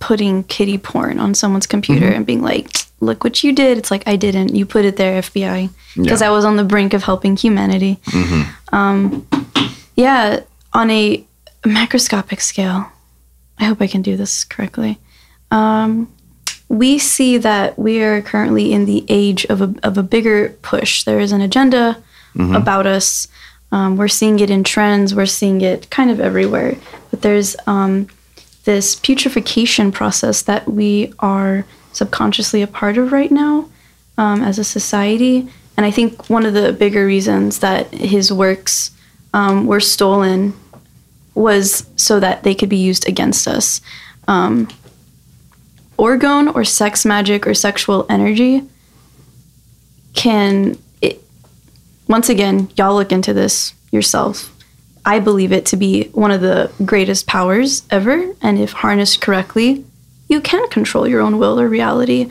putting kitty porn on someone's computer Mm-hmm. and being like, "Look what you did." It's like I didn't. You put it there, FBI, because Yeah. I was on the brink of helping humanity. Um, yeah, on a macroscopic scale. I hope I can do this correctly. Um, we see that we are currently in the age of a, of a bigger push. There is an agenda about us. Um, we're seeing it in trends. We're seeing it kind of everywhere. But there's um, this putrefaction process that we are subconsciously a part of right now um, as a society. And I think one of the bigger reasons that his works um, were stolen was so that they could be used against us. Um, orgone or sex magic or sexual energy can once again y'all look into this yourself i believe it to be one of the greatest powers ever and if harnessed correctly you can control your own will or reality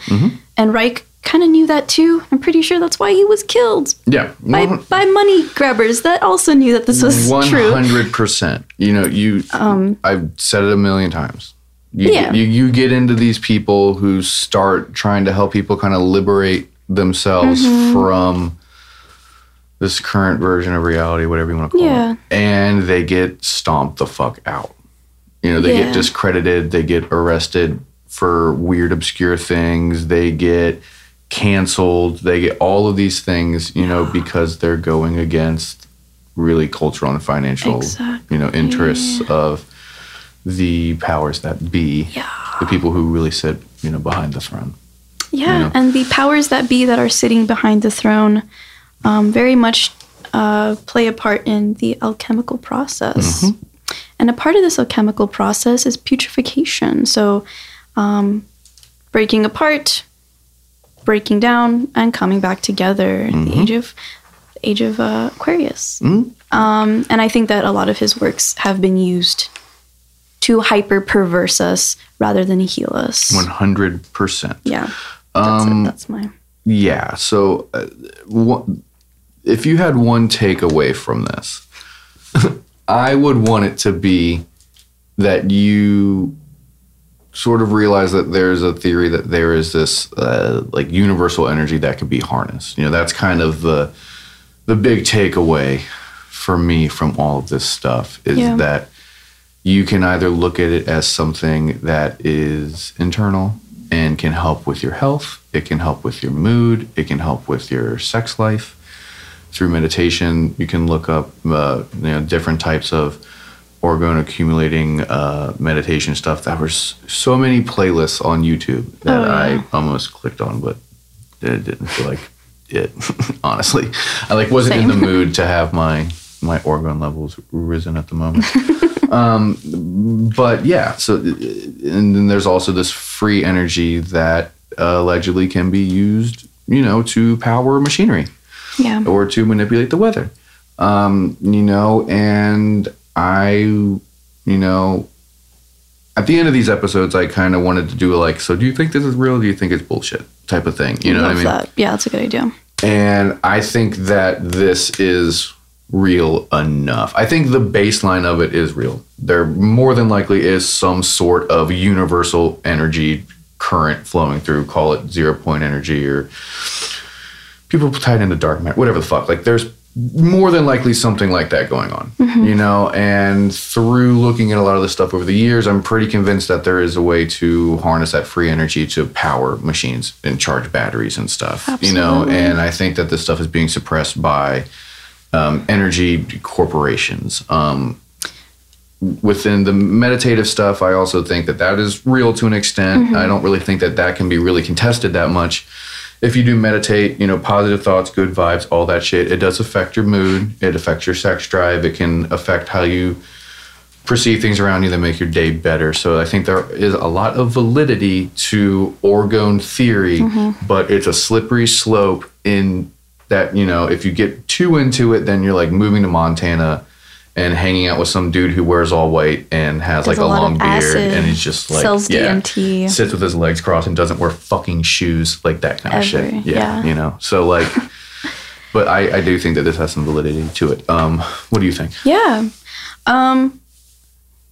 and reich kind of knew that too i'm pretty sure that's why he was killed yeah, by, by money grabbers that also knew that this was One true Um, hundred percent. You know, you. I've said it a million times. You, Yeah. you you get into these people who start trying to help people kind of liberate themselves Mm-hmm. from this current version of reality, whatever you want to call Yeah. it, and they get stomped the fuck out. You know, they Yeah. get discredited, they get arrested for weird, obscure things, they get canceled, they get all of these things, you know, because they're going against really cultural and financial, you know, interests of the powers that be, Yeah. the people who really sit, you know, behind the throne. Yeah, know? and the powers that be that are sitting behind the throne um, very much uh, play a part in the alchemical process. Mm-hmm. And a part of this alchemical process is putrefaction. So, um, breaking apart, breaking down, and coming back together. in Mm-hmm. The age of age of uh, Aquarius. Um, and I think that a lot of his works have been used to hyper perverse us rather than heal us. One hundred percent. Yeah, that's Um, it. That's my. Yeah. So, uh, what, if you had one takeaway from this, I would want it to be that you sort of realize that there's a theory that there is this uh, like universal energy that could be harnessed. You know, that's kind of the the big takeaway for me from all of this stuff is Yeah. that you can either look at it as something that is internal and can help with your health, it can help with your mood, it can help with your sex life. Through meditation, you can look up uh, you know different types of orgone accumulating uh, meditation stuff. There were so many playlists on YouTube that Oh, yeah. I almost clicked on, but it didn't feel like it. Honestly, I like wasn't in the mood to have my my orgone levels risen at the moment. um, but yeah, so and then there's also this free energy that uh, allegedly can be used, you know, to power machinery Yeah. or to manipulate the weather. Um, you know, and I, you know, at the end of these episodes, I kind of wanted to do a like, so do you think this is real? Or do you think it's bullshit? Type of thing. You know what I Love mean? that. Yeah, that's a good idea. And I think that this is real enough. I think the baseline of it is real. There more than likely is some sort of universal energy current flowing through, call it zero point energy or people tied into dark matter, whatever the fuck. Like there's more than likely something like that going on, you know. And through looking at a lot of this stuff over the years, I'm pretty convinced that there is a way to harness that free energy to power machines and charge batteries and stuff, you know. And I think that this stuff is being suppressed by um, energy corporations. Um, within the meditative stuff, I also think that that is real to an extent. I don't really think that that can be really contested that much. If you do meditate, you know, positive thoughts, good vibes, all that shit, it does affect your mood. It affects your sex drive. It can affect how you perceive things around you that make your day better. So I think there is a lot of validity to orgone theory, mm-hmm. but it's a slippery slope in that, you know, if you get too into it, then you're like moving to Montana and hanging out with some dude who wears all white and has like a, a long beard and he's just like sells yeah, DMT. sits with his legs crossed and doesn't wear fucking shoes like that kind of Ever, shit. yeah. You know. So like but I, I do think that this has some validity to it. Um what do you think? Yeah. Um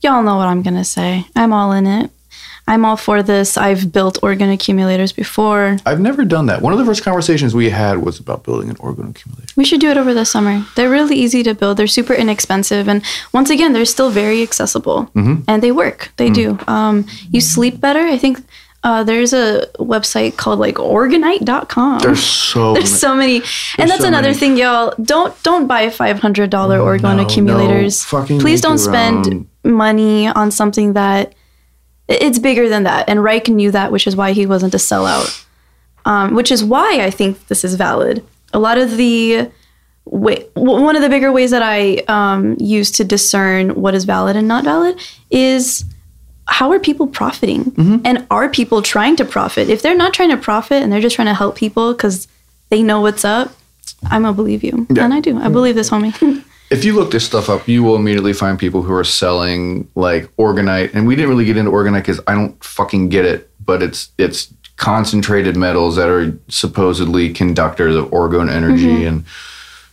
y'all know what I'm going to say. I'm all in it. I'm all for this. I've built orgone accumulators before. I've never done that. One of the first conversations we had was about building an orgone accumulator. We should do it over the summer. They're really easy to build. They're super inexpensive, and once again, they're still very accessible, and they work. They do. Um, you sleep better. I think uh, there's a website called like Organite.com. There's so There's so many, and that's so another many. thing, y'all. Don't don't buy five hundred dollar orgone no, accumulators. no. Please don't spend money on something that it's bigger than that. And Reich knew that, which is why he wasn't a sellout. Um, which is why I think this is valid. A lot of the way, one of the bigger ways that I um, use to discern what is valid and not valid is how are people profiting Mm-hmm. and are people trying to profit if they're not trying to profit and they're just trying to help people because they know what's up i'm gonna believe you Yeah. and i do i believe this homie if you look this stuff up, you will immediately find people who are selling like Orgonite, and we didn't really get into Orgonite because I don't fucking get it, but it's it's concentrated metals that are supposedly conductors of orgone energy, Mm-hmm. and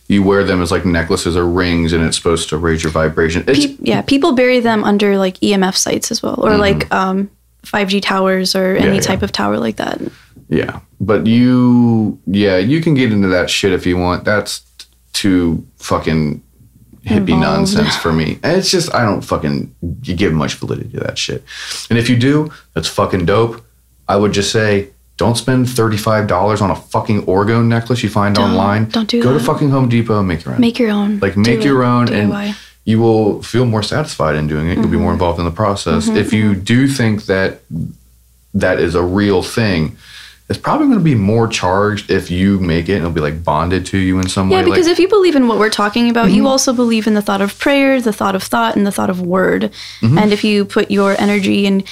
you wear them as like necklaces or rings, and it's supposed to raise your vibration. Pe- yeah people bury them under like emf sites as well or like um, 5g towers or any Mm-hmm. yeah. type of tower like that Yeah, but you, yeah, you can get into that shit if you want. That's too fucking hippie Involved. nonsense for me. And it's just I don't fucking give much validity to that shit. And if you do, that's fucking dope. I would just say. Don't spend thirty-five dollars on a fucking orgone necklace you find Don't- online. don't do Go to fucking Home Depot and make your own. make your own like Do make it. your own, DIY. and you will feel more satisfied in doing it. You'll be Mm-hmm. more involved in the process. If you do think that that is a real thing, it's probably going to be more charged if you make it and it'll be like bonded to you in some Yeah, way. Yeah, because like, if you believe in what we're talking about, Mm-hmm. you also believe in the thought of prayer, the thought of thought, and the thought of word. Mm-hmm. And if you put your energy and,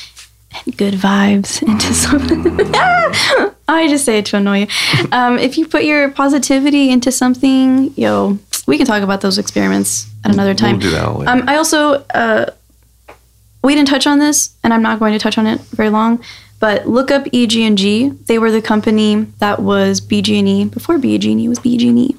and good vibes into something, I just say it to annoy you. Um, if you put your positivity into something, yo, we can talk about those experiments at another time. We'll do that later. Um, I also, uh, we didn't touch on this, and I'm not going to touch on it very long. But look up EG&G. They were the company that was BG&E before BG&E was BG&E,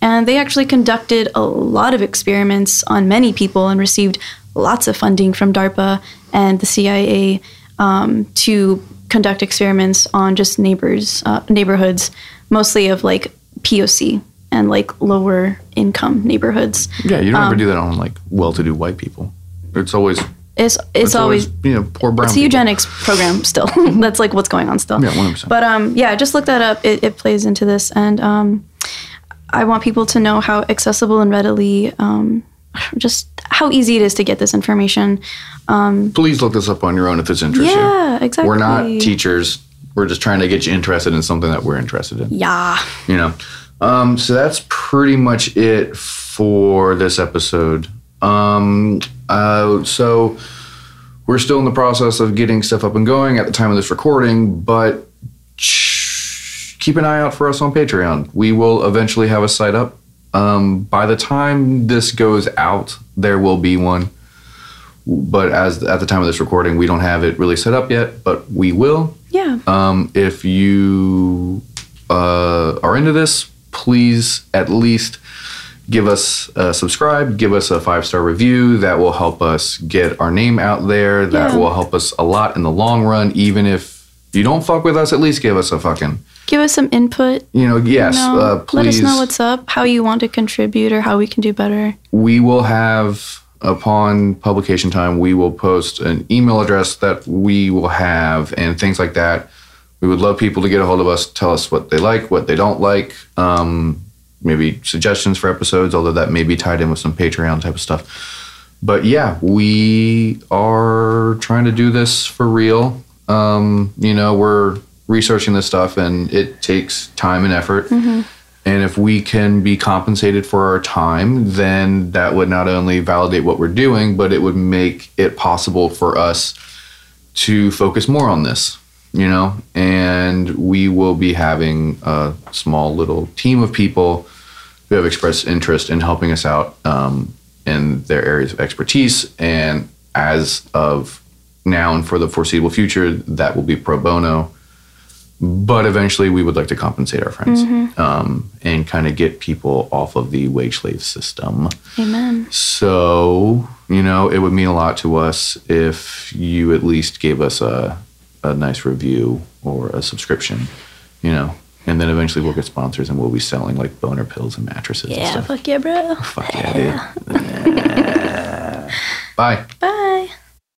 and they actually conducted a lot of experiments on many people and received lots of funding from DARPA and the CIA um, to conduct experiments on just neighbors, uh, neighborhoods, mostly of like POC and like lower income neighborhoods. yeah, you don't um, ever do that on like well-to-do white people. It's always It's it's, always you know poor brown. it's a people. eugenics program still. That's like what's going on still. Yeah, 100%. But um, yeah, just look that up. It, it plays into this, and um, I want people to know how accessible and readily, um, just how easy it is to get this information. Please look this up on your own if this interests you. Yeah, exactly. We're not teachers. We're just trying to get you interested in something that we're interested in. Yeah. you know um so that's pretty much it for this episode um uh so we're still in the process of getting stuff up and going at the time of this recording but shh, keep an eye out for us on patreon. We will eventually have a site up. Um by the time this goes out there will be one. But as at the time of this recording we don't have it really set up yet but we will. Yeah. um, if you uh, are into this, please at least give us a subscribe, give us a five star review. That will help us get our name out there. That Yeah. will help us a lot in the long run. Even if you don't fuck with us, at least give us a fucking, Give us some input. you know, yes, you know, uh, let us know what's up, how you want to contribute, or how we can do better. we will have upon publication time we will post an email address that we will have and things like that we would love people to get a hold of us tell us what they like what they don't like um, maybe suggestions for episodes although that may be tied in with some patreon type of stuff but yeah, we are trying to do this for real. Um, you know, we're researching this stuff and it takes time and effort. And if we can be compensated for our time, then that would not only validate what we're doing, but it would make it possible for us to focus more on this, you know? And we will be having a small little team of people who have expressed interest in helping us out um, in their areas of expertise. And as of now and for the foreseeable future, that will be pro bono. But eventually, we would like to compensate our friends um, and kind of get people off of the wage slave system. Amen. So, you know, it would mean a lot to us if you at least gave us a, a nice review or a subscription, you know, and then eventually we'll get sponsors and we'll be selling like boner pills and mattresses and Yeah, stuff. fuck yeah, bro. Fuck yeah, dude. Bye. Bye.